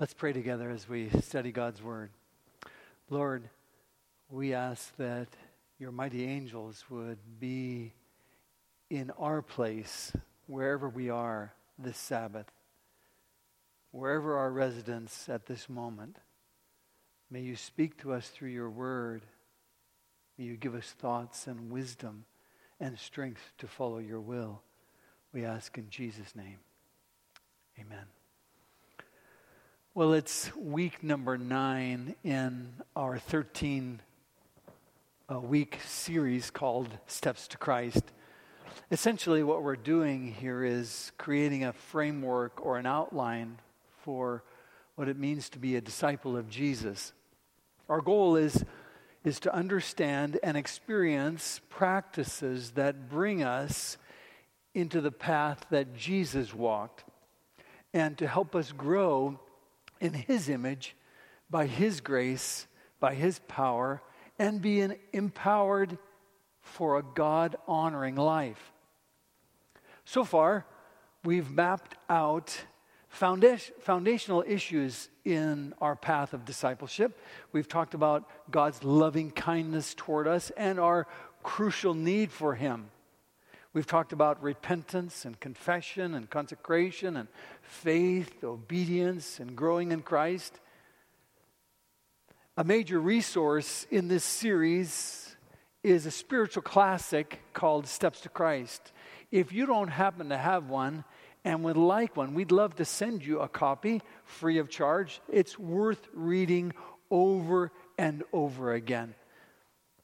Let's pray together as we study God's Word. Lord, we ask that your mighty angels would be in our place, wherever we are this Sabbath, wherever our residence at this moment. May you speak to us through your Word. May you give us thoughts and wisdom and strength to follow your will. We ask in Jesus' name. Amen. Well, it's week number nine in our 13 uh, week series called Steps to Christ. Essentially, what we're doing here is creating a framework or an outline for what it means to be a disciple of Jesus. Our goal is, is to understand and experience practices that bring us into the path that Jesus walked and to help us grow in His image, by His grace, by His power, and being empowered for a God honoring life. So far, we've mapped out foundational issues in our path of discipleship. We've talked about God's loving kindness toward us and our crucial need for Him. We've talked about repentance and confession and consecration and faith, obedience, and growing in Christ. A major resource in this series is a spiritual classic called Steps to Christ. If you don't happen to have one and would like one, we'd love to send you a copy free of charge. It's worth reading over and over again.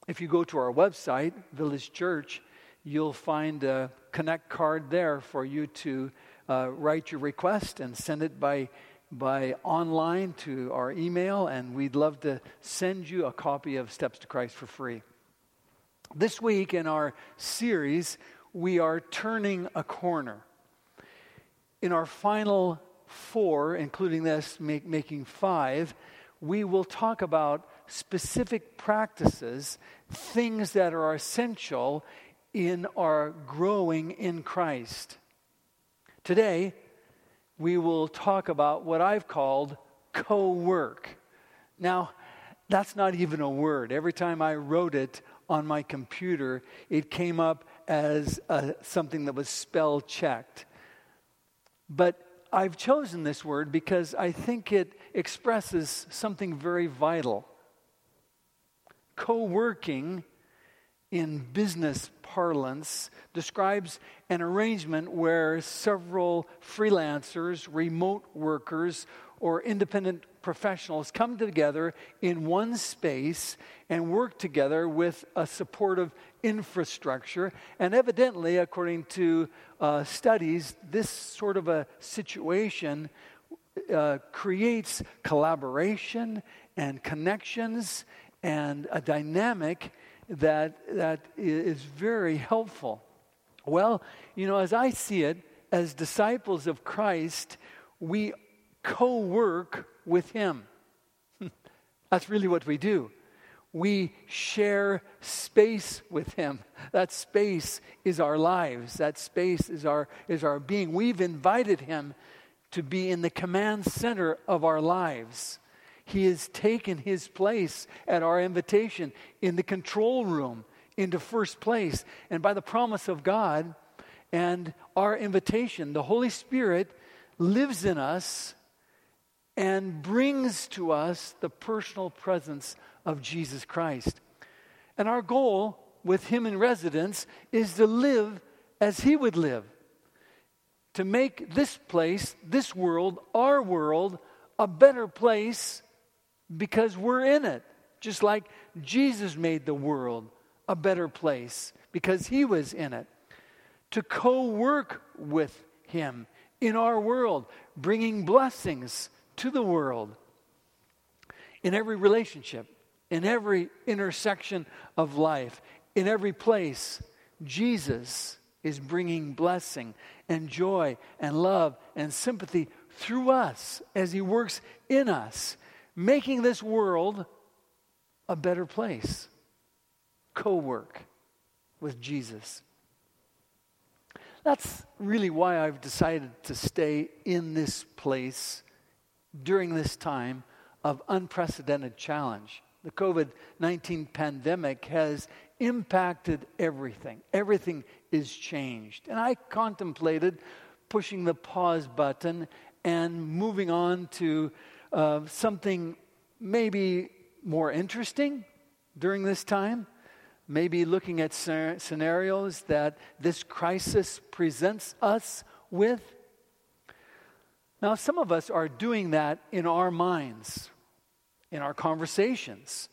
If you go to our website, Village Church, you'll find a connect card there for you to uh, write your request and send it by by online to our email and we'd love to send you a copy of steps to christ for free. This week in our series we are turning a corner. In our final four including this make, making five we will talk about specific practices things that are essential in our growing in Christ. Today, we will talk about what I've called co work. Now, that's not even a word. Every time I wrote it on my computer, it came up as a, something that was spell checked. But I've chosen this word because I think it expresses something very vital. Co working in business parlance describes an arrangement where several freelancers, remote workers, or independent professionals come together in one space and work together with a supportive infrastructure. And evidently, according to uh, studies, this sort of a situation uh, creates collaboration and connections and a dynamic that, that is very helpful. Well, you know, as I see it, as disciples of Christ, we co work with Him. That's really what we do. We share space with Him. That space is our lives, that space is our, is our being. We've invited Him to be in the command center of our lives. He has taken his place at our invitation in the control room into first place. And by the promise of God and our invitation, the Holy Spirit lives in us and brings to us the personal presence of Jesus Christ. And our goal with Him in residence is to live as He would live, to make this place, this world, our world, a better place because we're in it. Just like Jesus made the world a better place because he was in it. To co work with him in our world, bringing blessings to the world. In every relationship, in every intersection of life, in every place, Jesus is bringing blessing and joy and love and sympathy through us as he works in us making this world a better place. Co work with Jesus. That's really why I've decided to stay in this place during this time of unprecedented challenge. The COVID 19 pandemic has impacted everything. Everything is changed. And I contemplated pushing the pause button and moving on to uh, something maybe more interesting during this time. Maybe looking at scenarios that this crisis presents us with. Now, some of us are doing that in our minds, in our conversations.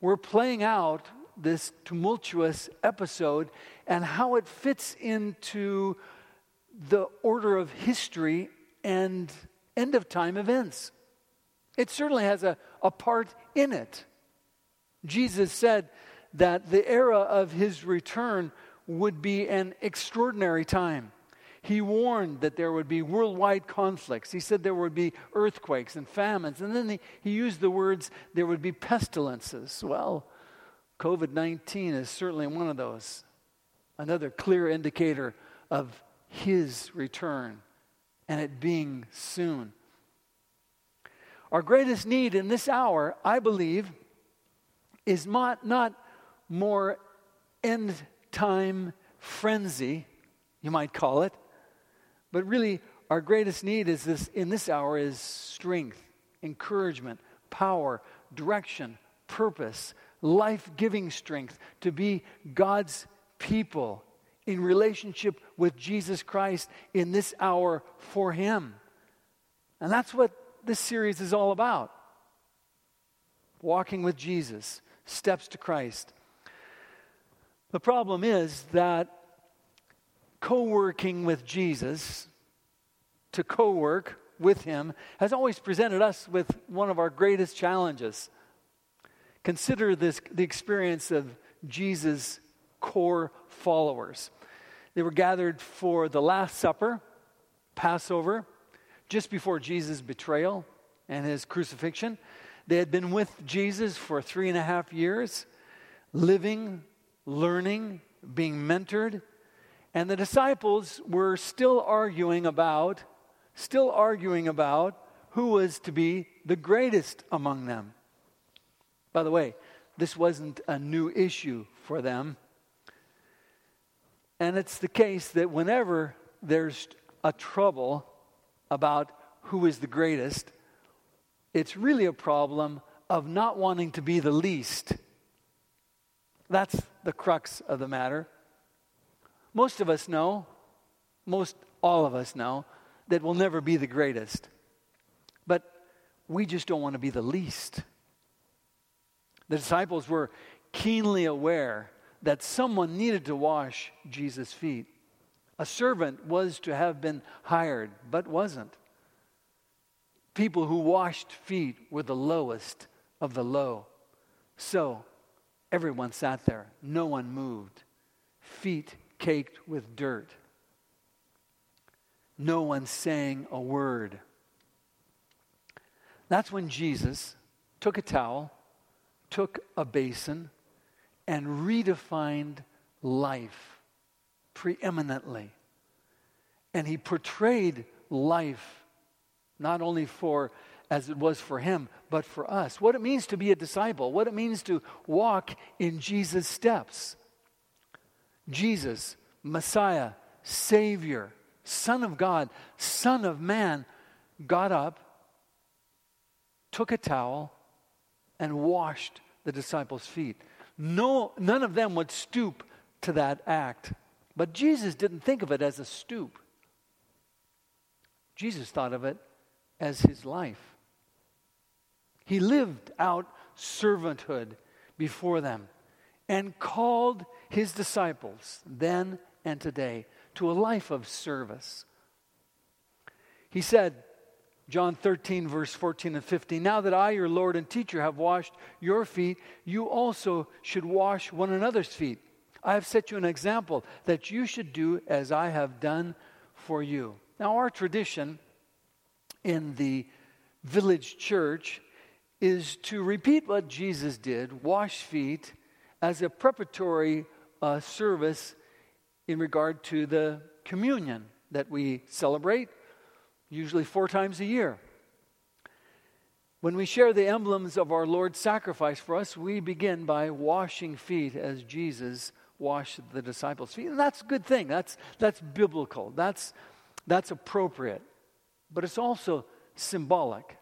We're playing out this tumultuous episode and how it fits into the order of history and end of time events. It certainly has a, a part in it. Jesus said that the era of his return would be an extraordinary time. He warned that there would be worldwide conflicts. He said there would be earthquakes and famines. And then he, he used the words there would be pestilences. Well, COVID 19 is certainly one of those. Another clear indicator of his return and it being soon. Our greatest need in this hour, I believe, is not, not more end time frenzy, you might call it, but really our greatest need is this in this hour is strength, encouragement, power, direction, purpose, life giving strength to be God's people in relationship with Jesus Christ in this hour for Him. And that's what this series is all about walking with Jesus, steps to Christ. The problem is that co working with Jesus, to co work with Him, has always presented us with one of our greatest challenges. Consider this the experience of Jesus' core followers. They were gathered for the Last Supper, Passover, just before Jesus' betrayal and his crucifixion. They had been with Jesus for three and a half years, living, learning, being mentored. And the disciples were still arguing about, still arguing about who was to be the greatest among them. By the way, this wasn't a new issue for them. And it's the case that whenever there's a trouble about who is the greatest, it's really a problem of not wanting to be the least. That's the crux of the matter. Most of us know, most all of us know, that we'll never be the greatest. But we just don't want to be the least. The disciples were keenly aware that someone needed to wash Jesus' feet. A servant was to have been hired, but wasn't. People who washed feet were the lowest of the low. So everyone sat there, no one moved, feet caked with dirt. No one saying a word. That's when Jesus took a towel took a basin and redefined life preeminently. And he portrayed life not only for as it was for him, but for us. What it means to be a disciple, what it means to walk in Jesus' steps. Jesus, Messiah, Savior, Son of God, Son of Man, got up, took a towel, and washed the disciples' feet. No, none of them would stoop to that act. But Jesus didn't think of it as a stoop. Jesus thought of it as his life. He lived out servanthood before them and called his disciples then and today to a life of service. He said, John 13, verse 14 and 15. Now that I, your Lord and teacher, have washed your feet, you also should wash one another's feet. I have set you an example that you should do as I have done for you. Now, our tradition in the village church is to repeat what Jesus did, wash feet, as a preparatory uh, service in regard to the communion that we celebrate usually four times a year. When we share the emblems of our Lord's sacrifice for us, we begin by washing feet as Jesus washed the disciples' feet. And that's a good thing. That's, that's biblical. That's, that's appropriate. But it's also symbolic,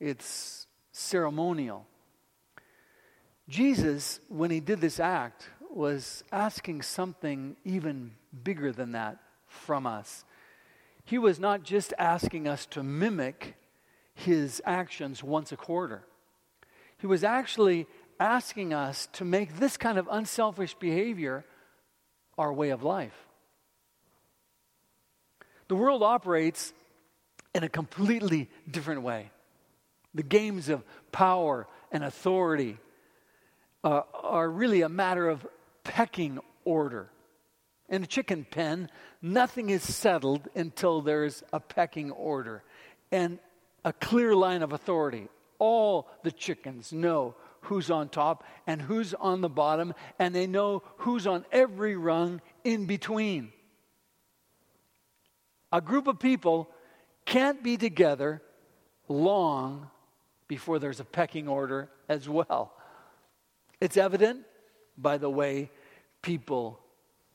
it's ceremonial. Jesus, when he did this act, was asking something even bigger than that from us. He was not just asking us to mimic his actions once a quarter, he was actually asking us to make this kind of unselfish behavior our way of life. The world operates in a completely different way. The games of power and authority uh, are really a matter of pecking order. In a chicken pen, nothing is settled until there's a pecking order and a clear line of authority. All the chickens know who's on top and who's on the bottom, and they know who's on every rung in between. A group of people can't be together long before there's a pecking order as well. It's evident by the way people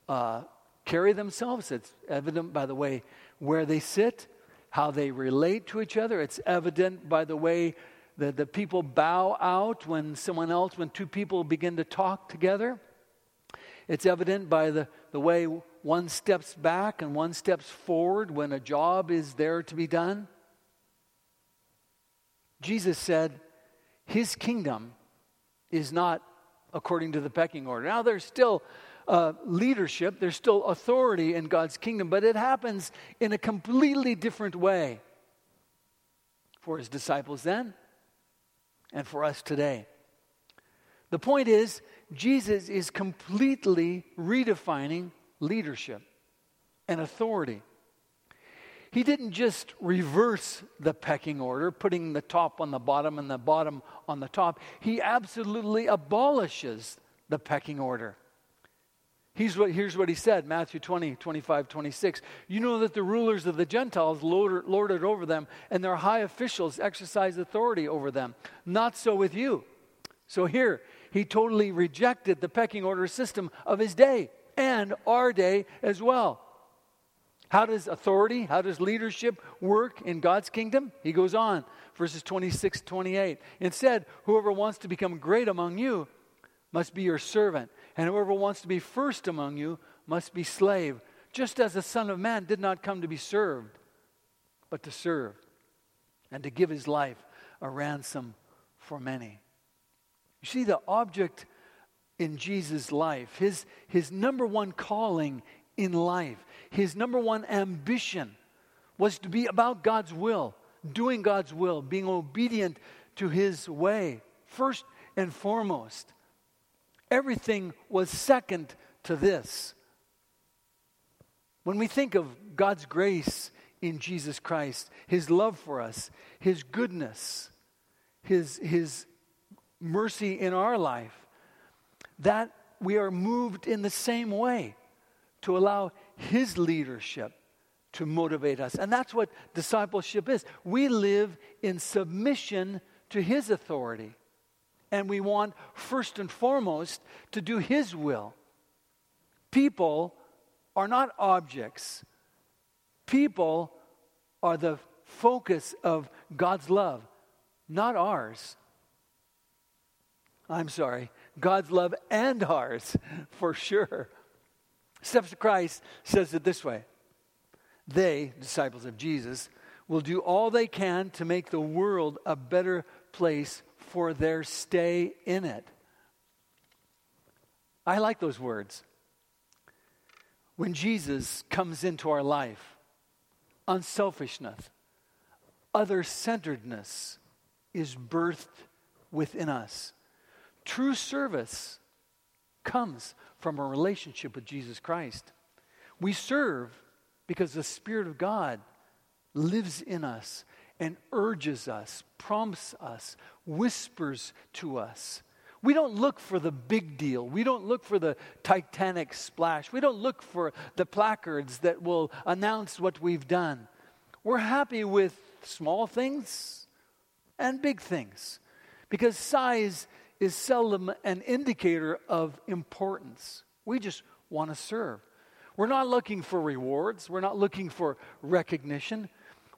uh, carry themselves, it's evident by the way where they sit, how they relate to each other, it's evident by the way that the people bow out when someone else, when two people begin to talk together. It's evident by the, the way one steps back and one steps forward when a job is there to be done. Jesus said, His kingdom is not according to the pecking order. Now, there's still uh, leadership, there's still authority in God's kingdom, but it happens in a completely different way for his disciples then and for us today. The point is, Jesus is completely redefining leadership and authority. He didn't just reverse the pecking order, putting the top on the bottom and the bottom on the top. He absolutely abolishes the pecking order. Here's what, here's what he said Matthew 20, 25, 26. You know that the rulers of the Gentiles lord, lord it over them, and their high officials exercise authority over them. Not so with you. So here, he totally rejected the pecking order system of his day and our day as well. How does authority, how does leadership work in God's kingdom? He goes on, verses 26 28. Instead, whoever wants to become great among you must be your servant, and whoever wants to be first among you must be slave, just as the Son of Man did not come to be served, but to serve, and to give his life a ransom for many. You see, the object in Jesus' life, his, his number one calling in life, his number one ambition was to be about God's will, doing God's will, being obedient to his way, first and foremost. Everything was second to this. When we think of God's grace in Jesus Christ, his love for us, his goodness, his, his mercy in our life, that we are moved in the same way to allow His leadership to motivate us. And that's what discipleship is. We live in submission to His authority. And we want, first and foremost, to do His will. People are not objects, people are the focus of God's love, not ours. I'm sorry, God's love and ours, for sure. Steps to Christ says it this way They, disciples of Jesus, will do all they can to make the world a better place for their stay in it. I like those words. When Jesus comes into our life, unselfishness, other centeredness is birthed within us. True service comes from a relationship with Jesus Christ. We serve because the Spirit of God lives in us and urges us, prompts us, whispers to us. We don't look for the big deal. We don't look for the titanic splash. We don't look for the placards that will announce what we've done. We're happy with small things and big things. Because size is seldom an indicator of importance. We just want to serve. We're not looking for rewards, we're not looking for recognition.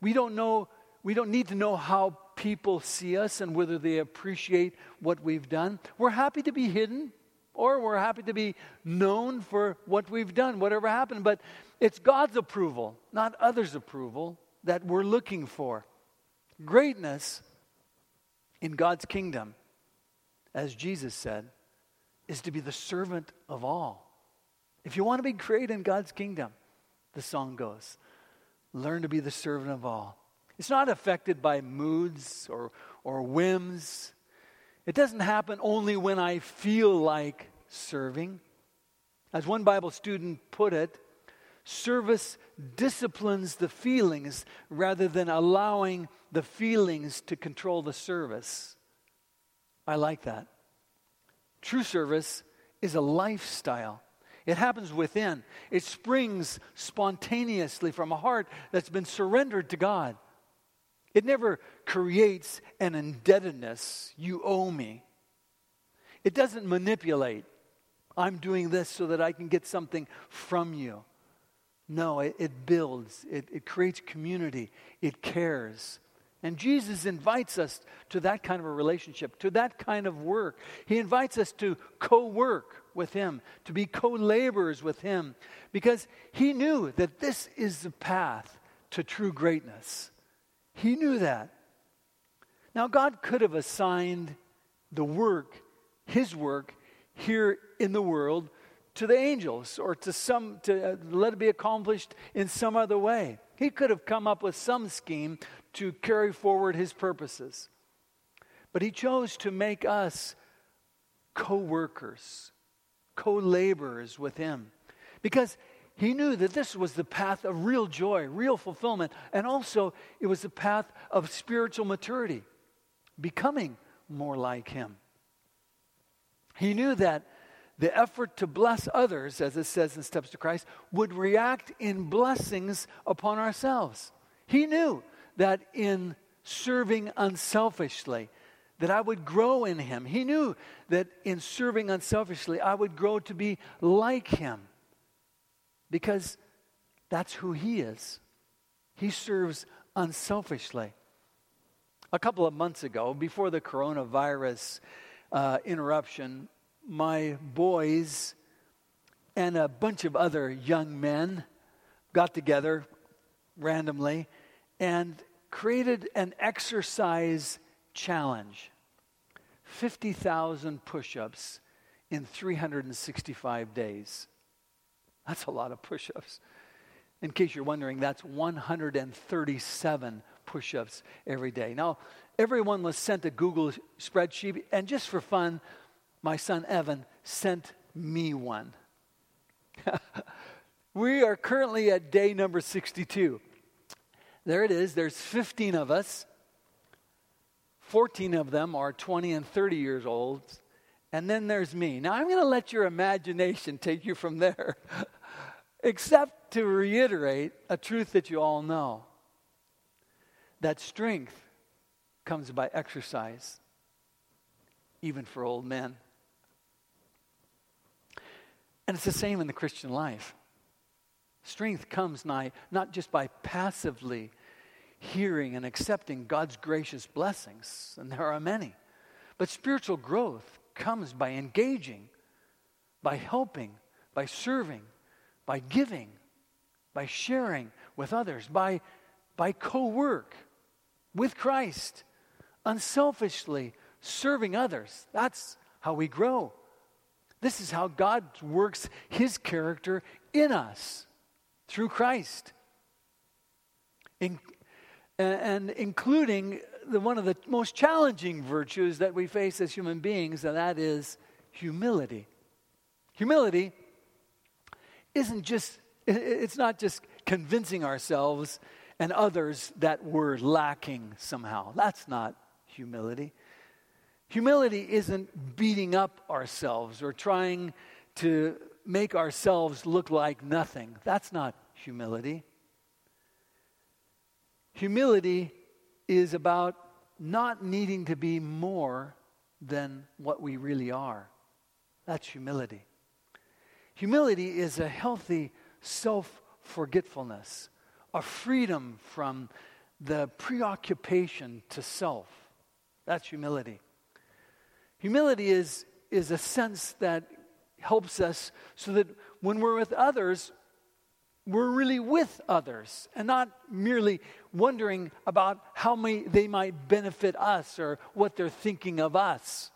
We don't know we don't need to know how people see us and whether they appreciate what we've done. We're happy to be hidden or we're happy to be known for what we've done, whatever happened. But it's God's approval, not others' approval, that we're looking for. Greatness in God's kingdom, as Jesus said, is to be the servant of all. If you want to be great in God's kingdom, the song goes, learn to be the servant of all. It's not affected by moods or, or whims. It doesn't happen only when I feel like serving. As one Bible student put it, service disciplines the feelings rather than allowing the feelings to control the service. I like that. True service is a lifestyle. It happens within. It springs spontaneously from a heart that's been surrendered to God. It never creates an indebtedness. You owe me. It doesn't manipulate. I'm doing this so that I can get something from you. No, it, it builds, it, it creates community, it cares. And Jesus invites us to that kind of a relationship, to that kind of work. He invites us to co work with Him, to be co laborers with Him, because He knew that this is the path to true greatness. He knew that. Now, God could have assigned the work, His work, here in the world to the angels or to some to uh, let it be accomplished in some other way. He could have come up with some scheme to carry forward his purposes. But he chose to make us co-workers, co-laborers with him because he knew that this was the path of real joy, real fulfillment, and also it was the path of spiritual maturity, becoming more like Him. He knew that the effort to bless others, as it says in Steps to Christ, would react in blessings upon ourselves. He knew that in serving unselfishly, that I would grow in him. He knew that in serving unselfishly, I would grow to be like him because that's who he is. He serves unselfishly. A couple of months ago, before the coronavirus uh, interruption, my boys and a bunch of other young men got together randomly and created an exercise challenge 50,000 push ups in 365 days. That's a lot of push ups. In case you're wondering, that's 137 push ups every day. Now, everyone was sent a Google spreadsheet, and just for fun, my son Evan sent me one. we are currently at day number 62. There it is. There's 15 of us. 14 of them are 20 and 30 years old. And then there's me. Now, I'm going to let your imagination take you from there. except to reiterate a truth that you all know that strength comes by exercise, even for old men. And it's the same in the Christian life. Strength comes nigh, not just by passively hearing and accepting God's gracious blessings, and there are many, but spiritual growth comes by engaging, by helping, by serving, by giving, by sharing with others, by, by co work with Christ, unselfishly serving others. That's how we grow. This is how God works his character in us through Christ. In, and including the, one of the most challenging virtues that we face as human beings, and that is humility. Humility isn't just, it's not just convincing ourselves and others that we're lacking somehow. That's not humility. Humility isn't beating up ourselves or trying to make ourselves look like nothing. That's not humility. Humility is about not needing to be more than what we really are. That's humility. Humility is a healthy self forgetfulness, a freedom from the preoccupation to self. That's humility. Humility is, is a sense that helps us so that when we're with others, we're really with others and not merely wondering about how may, they might benefit us or what they're thinking of us.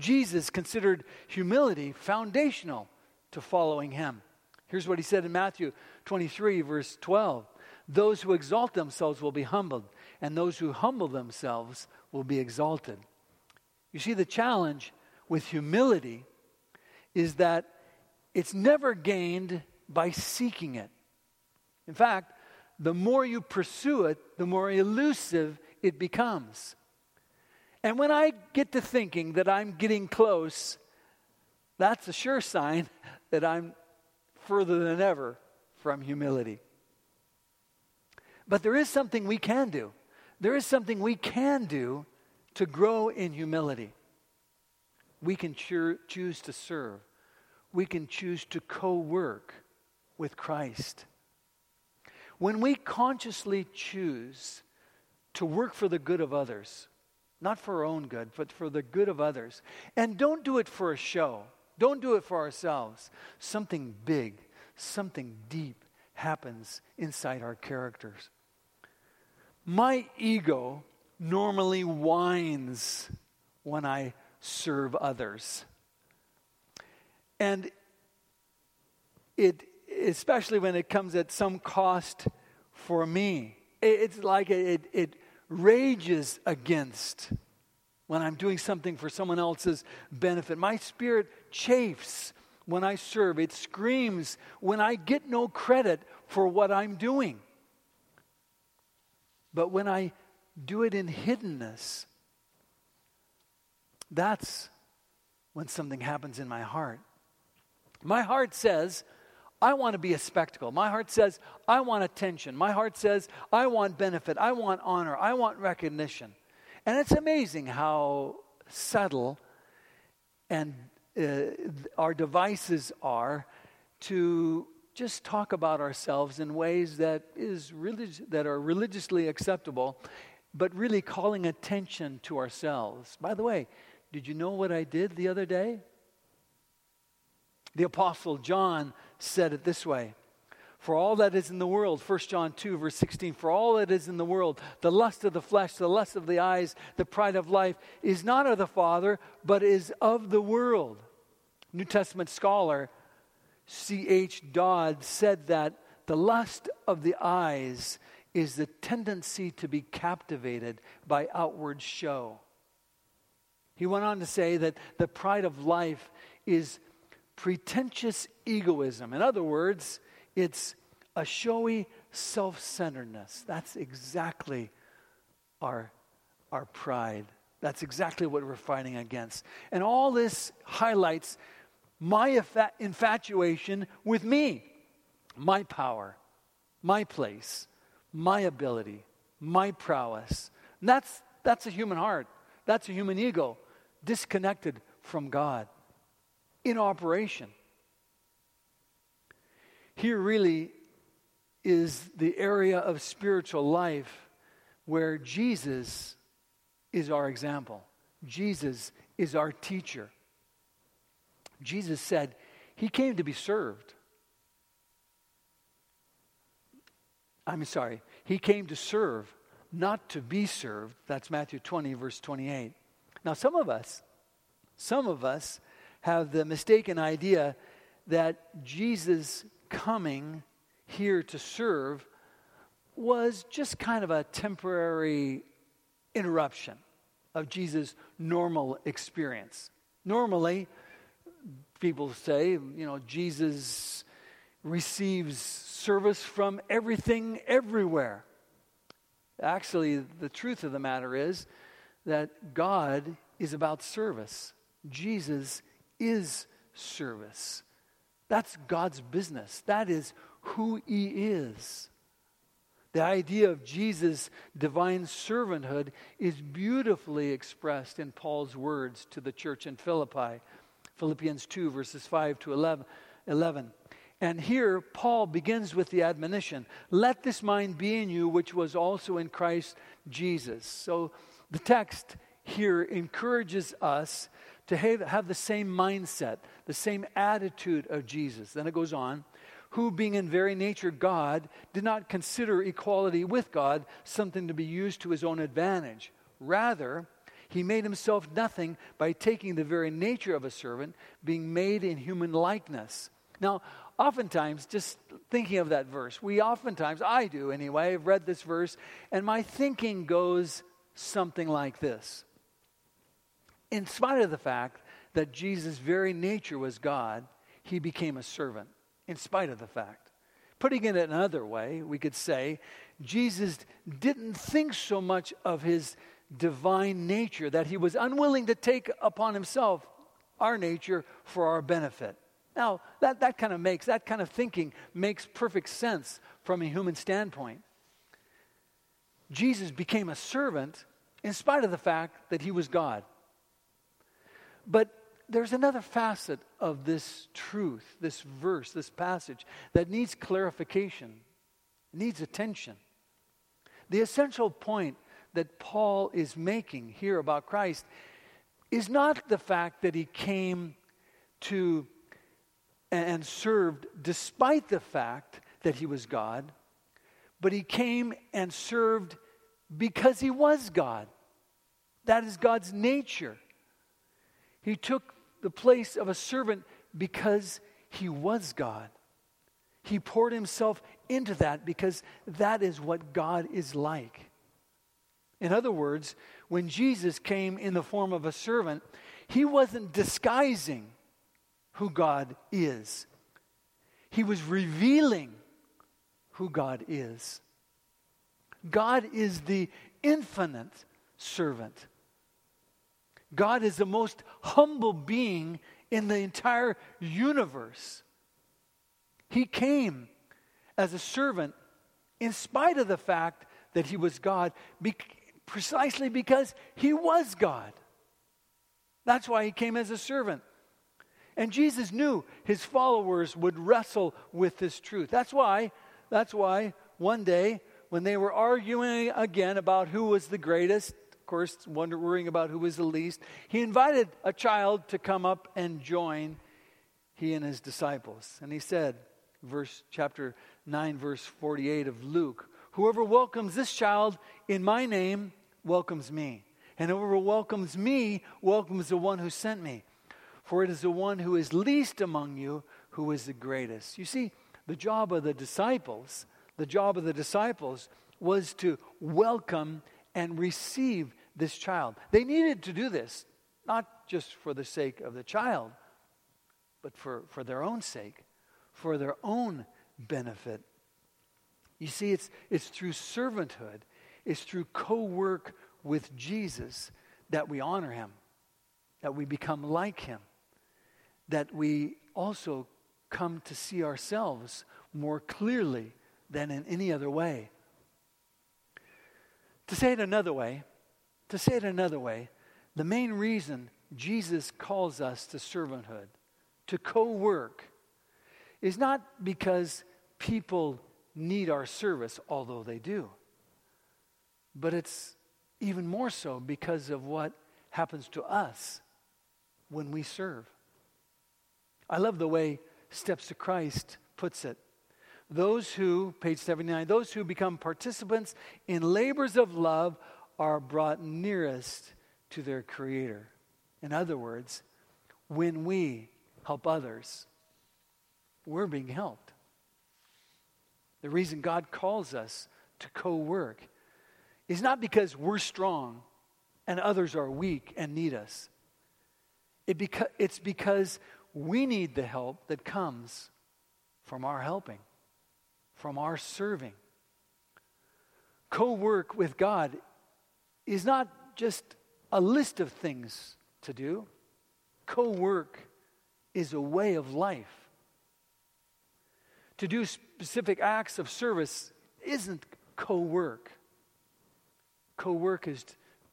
Jesus considered humility foundational to following him. Here's what he said in Matthew 23, verse 12 Those who exalt themselves will be humbled, and those who humble themselves will be exalted. You see, the challenge with humility is that it's never gained by seeking it. In fact, the more you pursue it, the more elusive it becomes. And when I get to thinking that I'm getting close, that's a sure sign that I'm further than ever from humility. But there is something we can do. There is something we can do to grow in humility. We can cho- choose to serve. We can choose to co work with Christ. When we consciously choose to work for the good of others, not for our own good, but for the good of others, and don't do it for a show, don't do it for ourselves, something big, something deep happens inside our characters. My ego normally whines when I serve others. And it especially when it comes at some cost for me. It's like it, it rages against when I'm doing something for someone else's benefit. My spirit chafes when I serve, it screams when I get no credit for what I'm doing. But when I do it in hiddenness, that's when something happens in my heart. My heart says, I want to be a spectacle. My heart says, I want attention. My heart says, I want benefit. I want honor. I want recognition. And it's amazing how subtle and uh, our devices are to just talk about ourselves in ways that is relig- that are religiously acceptable, but really calling attention to ourselves. By the way, did you know what I did the other day? The Apostle John said it this way For all that is in the world, 1 John 2, verse 16, for all that is in the world, the lust of the flesh, the lust of the eyes, the pride of life, is not of the Father, but is of the world. New Testament scholar C.H. Dodd said that the lust of the eyes is the tendency to be captivated by outward show. He went on to say that the pride of life is pretentious egoism. In other words, it's a showy self centeredness. That's exactly our, our pride. That's exactly what we're fighting against. And all this highlights my infatuation with me, my power, my place, my ability, my prowess. And that's, that's a human heart. That's a human ego disconnected from God in operation. Here really is the area of spiritual life where Jesus is our example. Jesus is our teacher. Jesus said he came to be served. I'm sorry, he came to serve, not to be served. That's Matthew 20, verse 28. Now, some of us, some of us have the mistaken idea that Jesus coming here to serve was just kind of a temporary interruption of Jesus' normal experience. Normally, people say, you know, Jesus receives service from everything everywhere. Actually, the truth of the matter is that God is about service. Jesus is service. That's God's business. That is who He is. The idea of Jesus' divine servanthood is beautifully expressed in Paul's words to the church in Philippi, Philippians 2, verses 5 to 11. 11. And here, Paul begins with the admonition let this mind be in you, which was also in Christ Jesus. So the text here encourages us to have, the same mindset, the same attitude of Jesus. Then it goes on who, being in very nature God, did not consider equality with God something to be used to his own advantage. Rather, he made himself nothing by taking the very nature of a servant, being made in human likeness. Now, oftentimes, just thinking of that verse, we oftentimes, I do anyway, I've read this verse, and my thinking goes something like this. In spite of the fact that Jesus' very nature was God, he became a servant in spite of the fact. Putting it another way, we could say Jesus didn't think so much of his divine nature that he was unwilling to take upon himself our nature for our benefit. Now, that, that kind of makes, that kind of thinking makes perfect sense from a human standpoint. Jesus became a servant in spite of the fact that he was God. But there's another facet of this truth, this verse, this passage, that needs clarification, needs attention. The essential point that Paul is making here about Christ is not the fact that he came to and served despite the fact that he was God, but he came and served because he was God. That is God's nature. He took the place of a servant because he was God. He poured himself into that because that is what God is like. In other words, when Jesus came in the form of a servant, he wasn't disguising who God is, he was revealing who God is. God is the infinite servant. God is the most humble being in the entire universe. He came as a servant in spite of the fact that he was God, be- precisely because he was God. That's why he came as a servant. And Jesus knew his followers would wrestle with this truth. That's why, that's why one day when they were arguing again about who was the greatest, course, worrying about who was the least, he invited a child to come up and join he and his disciples. And he said, verse chapter 9 verse 48 of Luke, whoever welcomes this child in my name welcomes me. And whoever welcomes me welcomes the one who sent me. For it is the one who is least among you who is the greatest. You see, the job of the disciples, the job of the disciples was to welcome and receive this child. They needed to do this, not just for the sake of the child, but for, for their own sake, for their own benefit. You see, it's, it's through servanthood, it's through co work with Jesus that we honor him, that we become like him, that we also come to see ourselves more clearly than in any other way. To say it another way, to say it another way, the main reason Jesus calls us to servanthood, to co work, is not because people need our service, although they do, but it's even more so because of what happens to us when we serve. I love the way Steps to Christ puts it. Those who, page 79, those who become participants in labors of love are brought nearest to their Creator. In other words, when we help others, we're being helped. The reason God calls us to co work is not because we're strong and others are weak and need us. It beca- it's because we need the help that comes from our helping, from our serving. Co work with God is not just a list of things to do, co work is a way of life. To do specific acts of service isn't co work. Co work is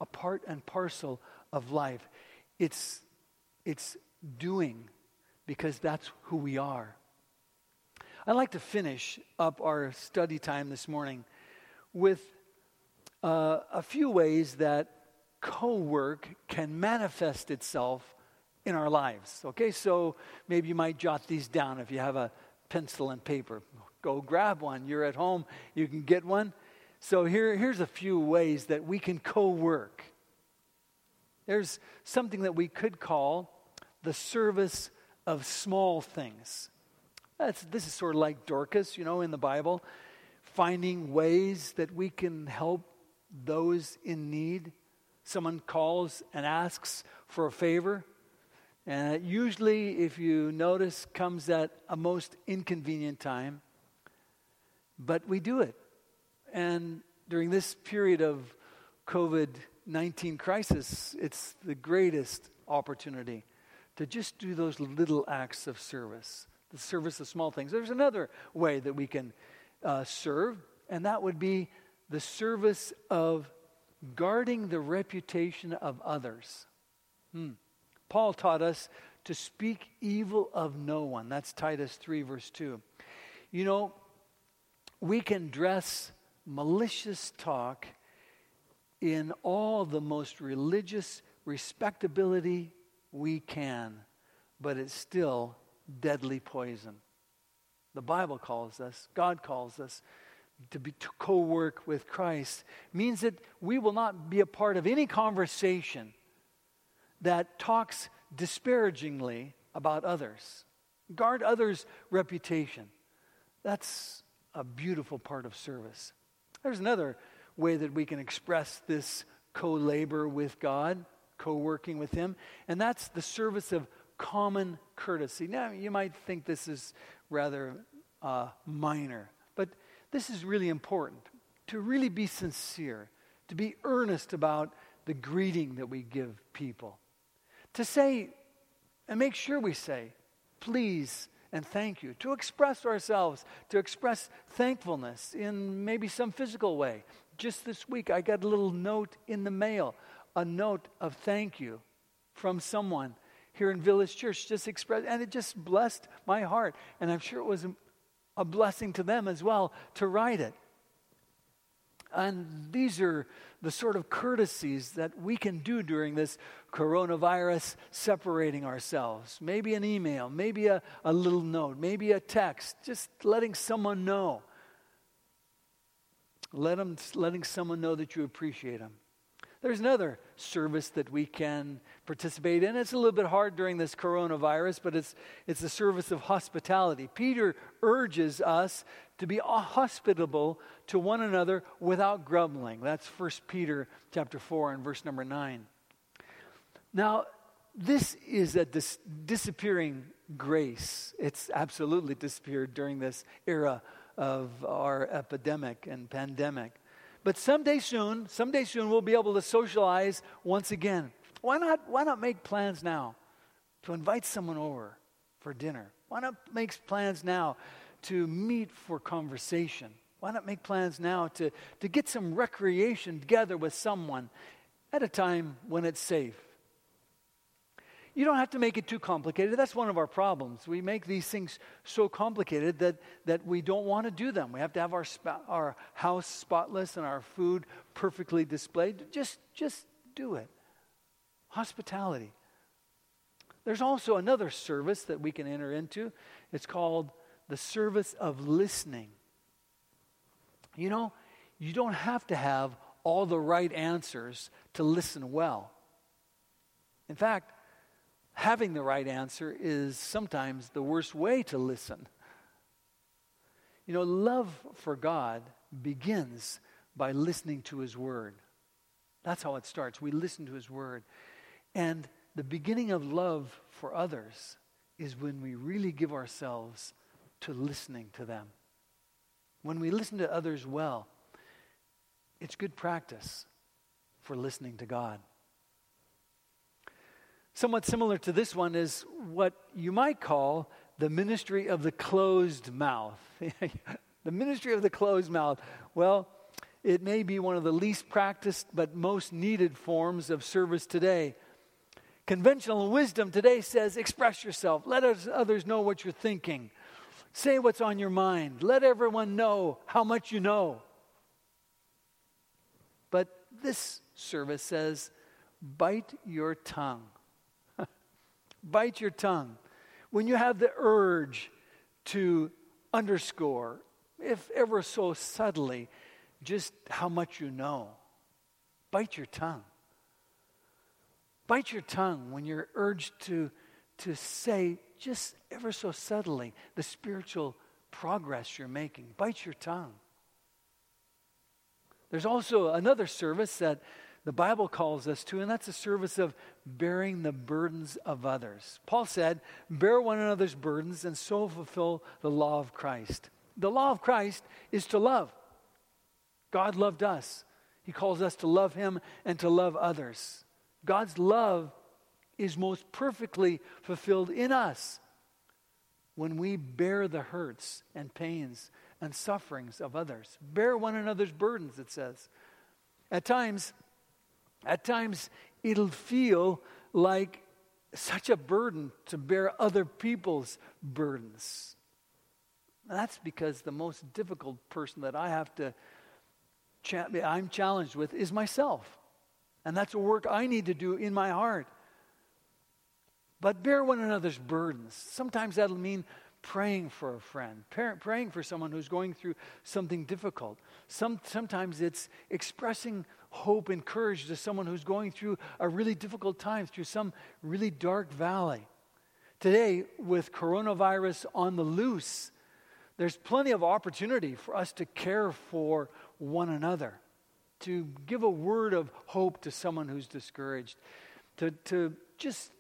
a part and parcel of life. It's, it's doing because that's who we are. I'd like to finish up our study time this morning with uh, a few ways that co work can manifest itself in our lives. Okay, so maybe you might jot these down if you have a pencil and paper. Go grab one. You're at home, you can get one. So here, here's a few ways that we can co work. There's something that we could call the service of small things. That's, this is sort of like Dorcas, you know, in the Bible, finding ways that we can help those in need. Someone calls and asks for a favor. And it usually, if you notice, comes at a most inconvenient time. But we do it. And during this period of COVID 19 crisis, it's the greatest opportunity to just do those little acts of service, the service of small things. There's another way that we can uh, serve, and that would be the service of guarding the reputation of others. Hmm. Paul taught us to speak evil of no one. That's Titus 3, verse 2. You know, we can dress malicious talk in all the most religious respectability we can, but it's still deadly poison. The Bible calls us, God calls us to be to co-work with Christ means that we will not be a part of any conversation that talks disparagingly about others. Guard others' reputation. That's a beautiful part of service. There's another way that we can express this co labor with God, co working with Him, and that's the service of common courtesy. Now, you might think this is rather uh, minor, this is really important to really be sincere, to be earnest about the greeting that we give people to say, and make sure we say, please and thank you, to express ourselves, to express thankfulness in maybe some physical way. Just this week, I got a little note in the mail, a note of thank you from someone here in Village Church, just express, and it just blessed my heart. And I'm sure it was a blessing to them as well to write it. And these are the sort of courtesies that we can do during this coronavirus separating ourselves. Maybe an email, maybe a, a little note, maybe a text, just letting someone know. Let them, letting someone know that you appreciate them. There's another service that we can participate in. It's a little bit hard during this coronavirus, but it's, it's the service of hospitality. Peter urges us to be hospitable to one another without grumbling. That's 1 Peter chapter 4 and verse number 9. Now, this is a dis- disappearing grace. It's absolutely disappeared during this era of our epidemic and pandemic. But someday soon, someday soon, we'll be able to socialize once again. Why not, why not make plans now to invite someone over for dinner? Why not make plans now to meet for conversation? Why not make plans now to, to get some recreation together with someone at a time when it's safe? You don't have to make it too complicated. That's one of our problems. We make these things so complicated that, that we don't want to do them. We have to have our, our house spotless and our food perfectly displayed. Just, just do it. Hospitality. There's also another service that we can enter into. It's called the service of listening. You know, you don't have to have all the right answers to listen well. In fact, having the right answer is sometimes the worst way to listen. You know, love for God begins by listening to His Word. That's how it starts. We listen to His Word. And the beginning of love for others is when we really give ourselves to listening to them. When we listen to others well, it's good practice for listening to God. Somewhat similar to this one is what you might call the ministry of the closed mouth. the ministry of the closed mouth. Well, it may be one of the least practiced but most needed forms of service today. Conventional wisdom today says express yourself, let others know what you're thinking, say what's on your mind, let everyone know how much you know. But this service says bite your tongue. Bite your tongue. When you have the urge to underscore, if ever so subtly, just how much you know. Bite your tongue. Bite your tongue when you're urged to, to say, just ever so subtly, the spiritual progress you're making. Bite your tongue. There's also another service that the Bible calls us to, and that's a service of bearing the burdens of others. Paul said, Bear one another's burdens and so fulfill the law of Christ. The law of Christ is to love. God loved us. He calls us to love Him and to love others. God's love is most perfectly fulfilled in us when we bear the hurts and pains and sufferings of others. Bear one another's burdens, it says. At times, at times it'll feel like such a burden to bear other people's burdens. That's because the most difficult person that I have to cha- I'm challenged with is myself. And that's a work I need to do in my heart. But bear one another's burdens. Sometimes that'll mean praying for a friend, praying for someone who's going through something difficult. Some, sometimes it's expressing hope and courage to someone who's going through a really difficult time, through some really dark valley. Today, with coronavirus on the loose, there's plenty of opportunity for us to care for one another, to give a word of hope to someone who's discouraged, to, to just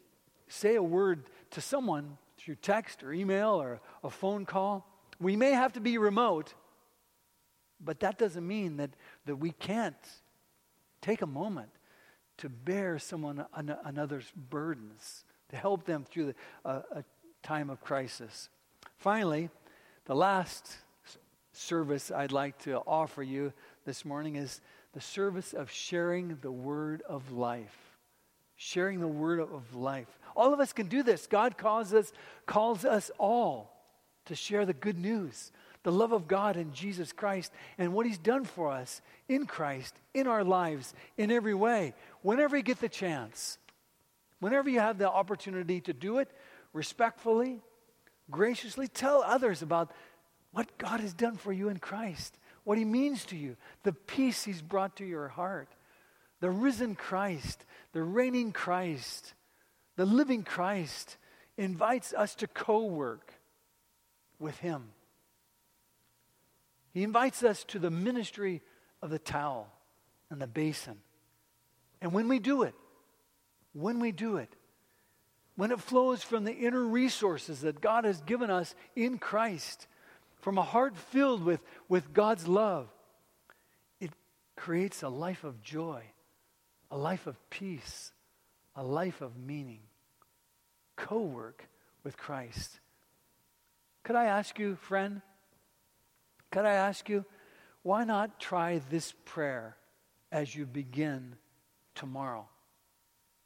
say a word to someone through text or email or a phone call. We may have to be remote, but that doesn't mean that, that we can't take a moment to bear someone another's burdens, to help them through the, uh, a time of crisis. Finally, the last service I'd like to offer you this morning is the service of sharing the word of life. Sharing the word of life. All of us can do this. God calls us, calls us all to share the good news, the love of God in Jesus Christ, and what He's done for us in Christ, in our lives, in every way. Whenever you get the chance, whenever you have the opportunity to do it, respectfully, graciously, tell others about what God has done for you in Christ, what He means to you, the peace He's brought to your heart, the risen Christ, the reigning Christ, the living Christ invites us to co work with Him. He invites us to the ministry of the towel and the basin. And when we do it, when we do it, when it flows from the inner resources that God has given us in Christ, from a heart filled with, with God's love, it creates a life of joy, a life of peace, a life of meaning. Co work with Christ. Could I ask you, friend? Could I ask you, why not try this prayer as you begin tomorrow,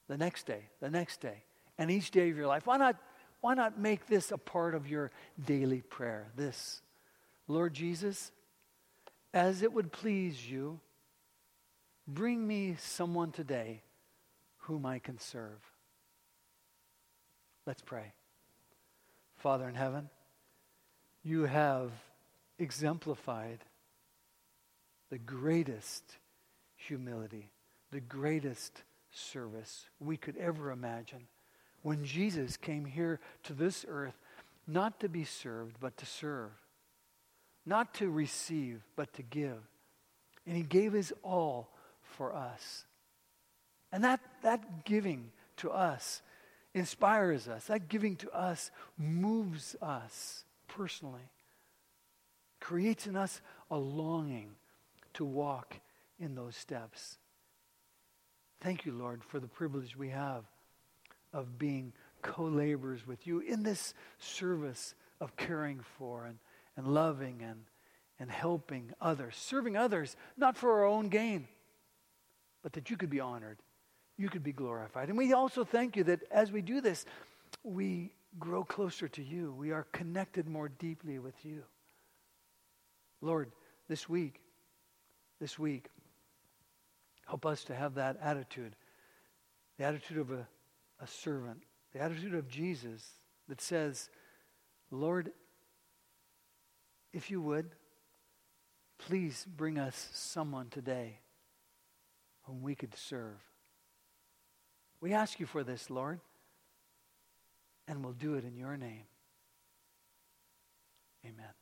the next day, the next day, and each day of your life? Why not, why not make this a part of your daily prayer? This. Lord Jesus, as it would please you, bring me someone today whom I can serve. Let's pray. Father in heaven, you have exemplified the greatest humility, the greatest service we could ever imagine when Jesus came here to this earth not to be served, but to serve not to receive, but to give. And he gave his all for us. And that, that giving to us inspires us. That giving to us moves us personally, creates in us a longing to walk in those steps. Thank you, Lord, for the privilege we have of being co laborers with you in this service of caring for and and loving and, and helping others, serving others, not for our own gain, but that you could be honored, you could be glorified. And we also thank you that as we do this, we grow closer to you. We are connected more deeply with you. Lord, this week, this week, help us to have that attitude the attitude of a, a servant, the attitude of Jesus that says, Lord, if you would, please bring us someone today whom we could serve. We ask you for this, Lord, and we'll do it in your name. Amen.